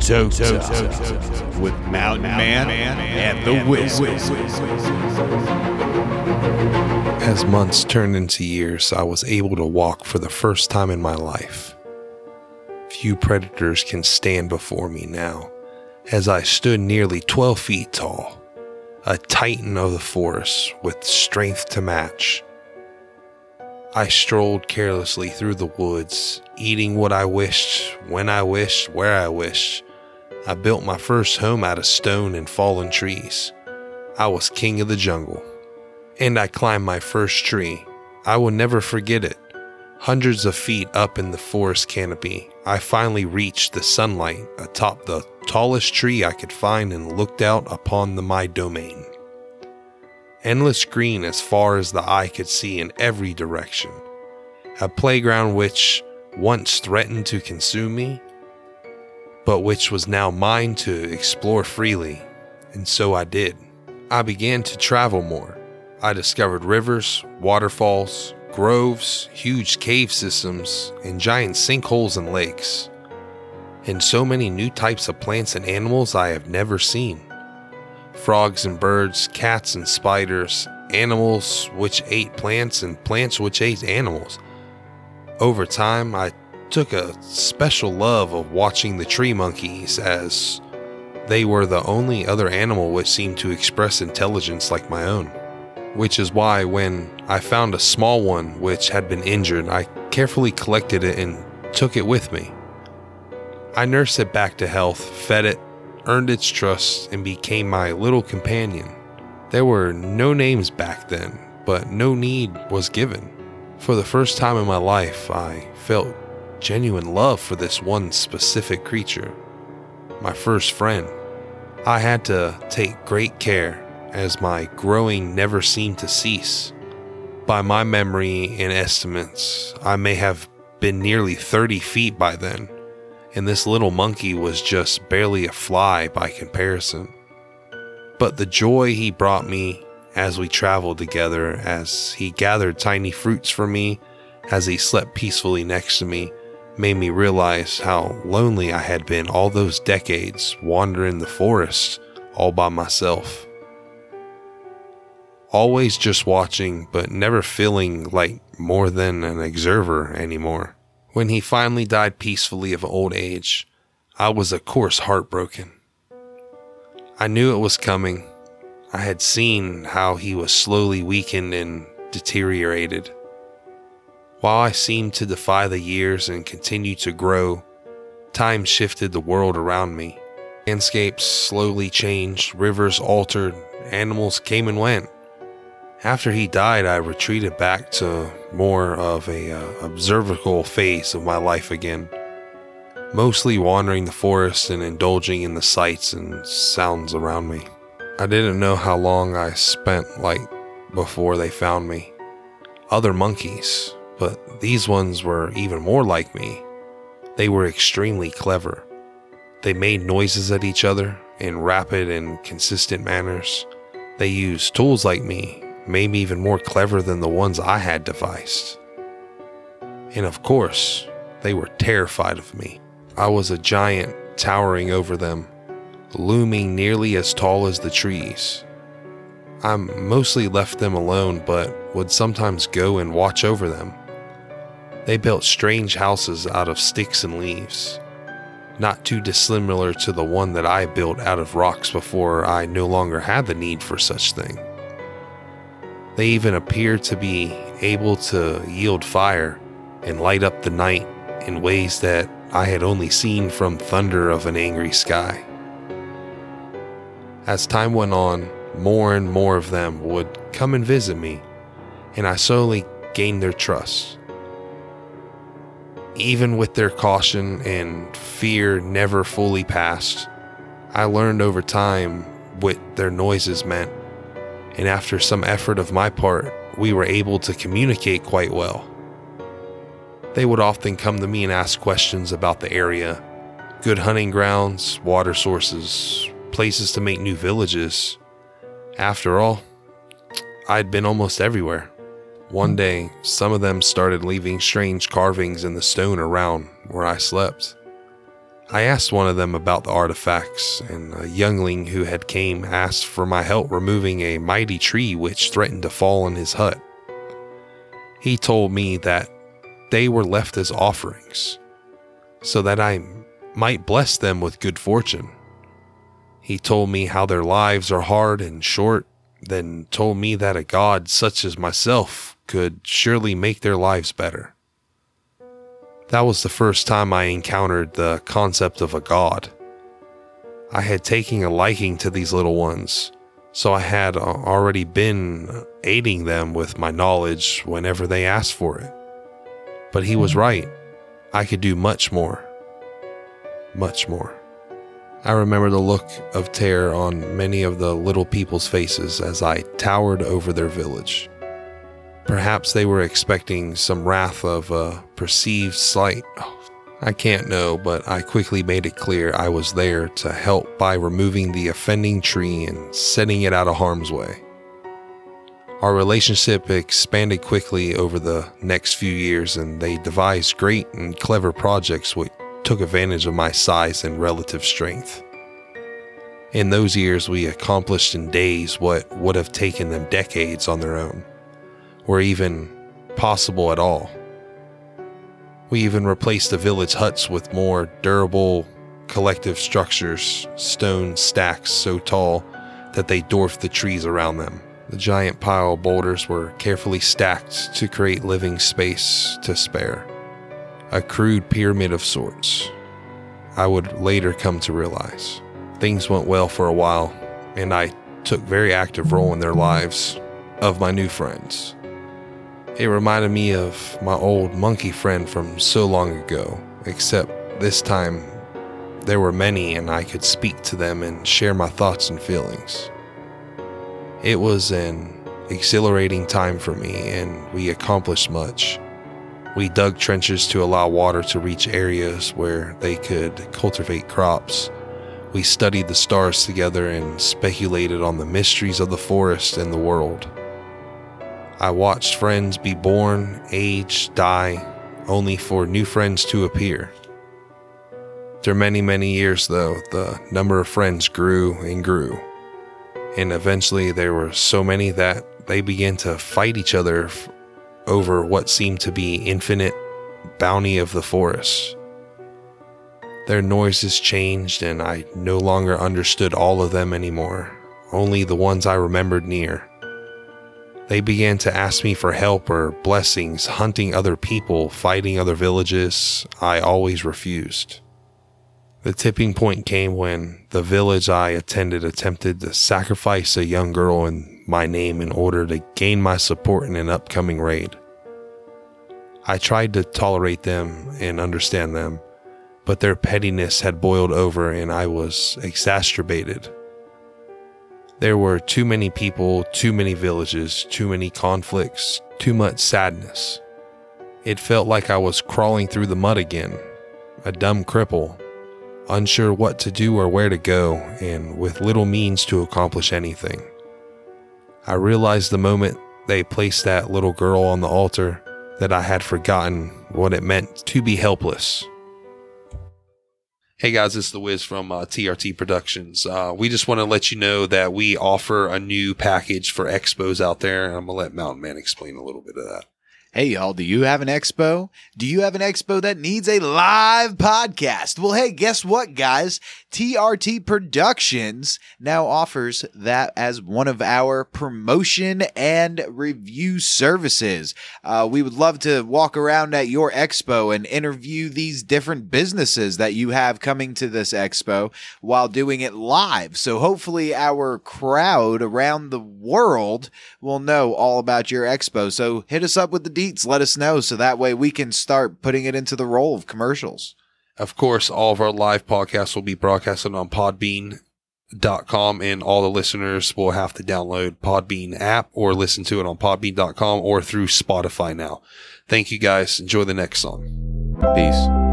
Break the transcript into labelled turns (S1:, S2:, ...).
S1: Toto with Mountain Man and the Wiz.
S2: As months turned into years, I was able to walk for the first time in my life. Few predators can stand before me now, as I stood nearly 12 feet tall, a titan of the forest with strength to match. I strolled carelessly through the woods, eating what I wished, when I wished, where I wished. I built my first home out of stone and fallen trees. I was king of the jungle. And I climbed my first tree. I will never forget it. Hundreds of feet up in the forest canopy, I finally reached the sunlight atop the tallest tree I could find and looked out upon the my domain. Endless green as far as the eye could see in every direction. A playground which once threatened to consume me, but which was now mine to explore freely, and so I did. I began to travel more. I discovered rivers, waterfalls, groves, huge cave systems, and giant sinkholes and lakes. And so many new types of plants and animals I have never seen frogs and birds, cats and spiders, animals which ate plants, and plants which ate animals. Over time, I took a special love of watching the tree monkeys as they were the only other animal which seemed to express intelligence like my own. Which is why, when I found a small one which had been injured, I carefully collected it and took it with me. I nursed it back to health, fed it, earned its trust, and became my little companion. There were no names back then, but no need was given. For the first time in my life, I felt genuine love for this one specific creature, my first friend. I had to take great care as my growing never seemed to cease. By my memory and estimates, I may have been nearly 30 feet by then and this little monkey was just barely a fly by comparison. But the joy he brought me as we traveled together, as he gathered tiny fruits for me, as he slept peacefully next to me, made me realize how lonely I had been all those decades wandering the forest all by myself. Always just watching, but never feeling like more than an observer anymore. When he finally died peacefully of old age, I was of course heartbroken. I knew it was coming. I had seen how he was slowly weakened and deteriorated. While I seemed to defy the years and continue to grow, time shifted the world around me. Landscapes slowly changed, rivers altered, animals came and went. After he died, I retreated back to more of a uh, observable phase of my life again, mostly wandering the forest and indulging in the sights and sounds around me. I didn't know how long I spent like before they found me. Other monkeys, but these ones were even more like me. They were extremely clever. They made noises at each other in rapid and consistent manners. They used tools like me maybe even more clever than the ones I had devised. And of course, they were terrified of me. I was a giant towering over them, looming nearly as tall as the trees. I mostly left them alone, but would sometimes go and watch over them. They built strange houses out of sticks and leaves, not too dissimilar to the one that I built out of rocks before I no longer had the need for such thing. They even appeared to be able to yield fire and light up the night in ways that I had only seen from thunder of an angry sky. As time went on, more and more of them would come and visit me, and I slowly gained their trust. Even with their caution and fear never fully passed, I learned over time what their noises meant and after some effort of my part, we were able to communicate quite well. They would often come to me and ask questions about the area good hunting grounds, water sources, places to make new villages. After all, I'd been almost everywhere. One day, some of them started leaving strange carvings in the stone around where I slept. I asked one of them about the artifacts, and a youngling who had came asked for my help removing a mighty tree which threatened to fall on his hut. He told me that they were left as offerings, so that I might bless them with good fortune. He told me how their lives are hard and short, then told me that a god such as myself could surely make their lives better. That was the first time I encountered the concept of a god. I had taken a liking to these little ones, so I had uh, already been aiding them with my knowledge whenever they asked for it. But he was hmm. right. I could do much more. Much more. I remember the look of terror on many of the little people's faces as I towered over their village. Perhaps they were expecting some wrath of a perceived slight. I can't know, but I quickly made it clear I was there to help by removing the offending tree and setting it out of harm's way. Our relationship expanded quickly over the next few years, and they devised great and clever projects which took advantage of my size and relative strength. In those years, we accomplished in days what would have taken them decades on their own, or even possible at all. We even replaced the village huts with more durable collective structures, stone stacks so tall that they dwarfed the trees around them. The giant pile of boulders were carefully stacked to create living space to spare a crude pyramid of sorts. I would later come to realize. Things went well for a while, and I took very active role in their lives of my new friends. It reminded me of my old monkey friend from so long ago, except this time there were many and I could speak to them and share my thoughts and feelings. It was an exhilarating time for me, and we accomplished much. We dug trenches to allow water to reach areas where they could cultivate crops. We studied the stars together and speculated on the mysteries of the forest and the world. I watched friends be born, age, die, only for new friends to appear. After many, many years, though, the number of friends grew and grew. And eventually, there were so many that they began to fight each other over what seemed to be infinite bounty of the forest. Their noises changed, and I no longer understood all of them anymore, only the ones I remembered near. They began to ask me for help or blessings, hunting other people, fighting other villages. I always refused. The tipping point came when the village I attended attempted to sacrifice a young girl in my name in order to gain my support in an upcoming raid. I tried to tolerate them and understand them, but their pettiness had boiled over and I was exacerbated. There were too many people, too many villages, too many conflicts, too much sadness. It felt like I was crawling through the mud again, a dumb cripple, unsure what to do or where to go, and with little means to accomplish anything. I realized the moment they placed that little girl on the altar that I had forgotten what it meant to be helpless. Hey guys, it's the Wiz from uh, TRT Productions. Uh, we just want to let you know that we offer a new package for expos out there, and I'm gonna let Mountain Man explain a little bit of that.
S3: Hey, y'all, do you have an expo? Do you have an expo that needs a live podcast? Well, hey, guess what, guys? TRT Productions now offers that as one of our promotion and review services. Uh, we would love to walk around at your expo and interview these different businesses that you have coming to this expo while doing it live. So hopefully, our crowd around the world will know all about your expo. So hit us up with the deets. Let us know so that way we can start putting it into the role of commercials.
S2: Of course, all of our live podcasts will be broadcasted on Podbean.com, and all the listeners will have to download Podbean app or listen to it on Podbean.com or through Spotify now. Thank you guys. Enjoy the next song.
S3: Peace.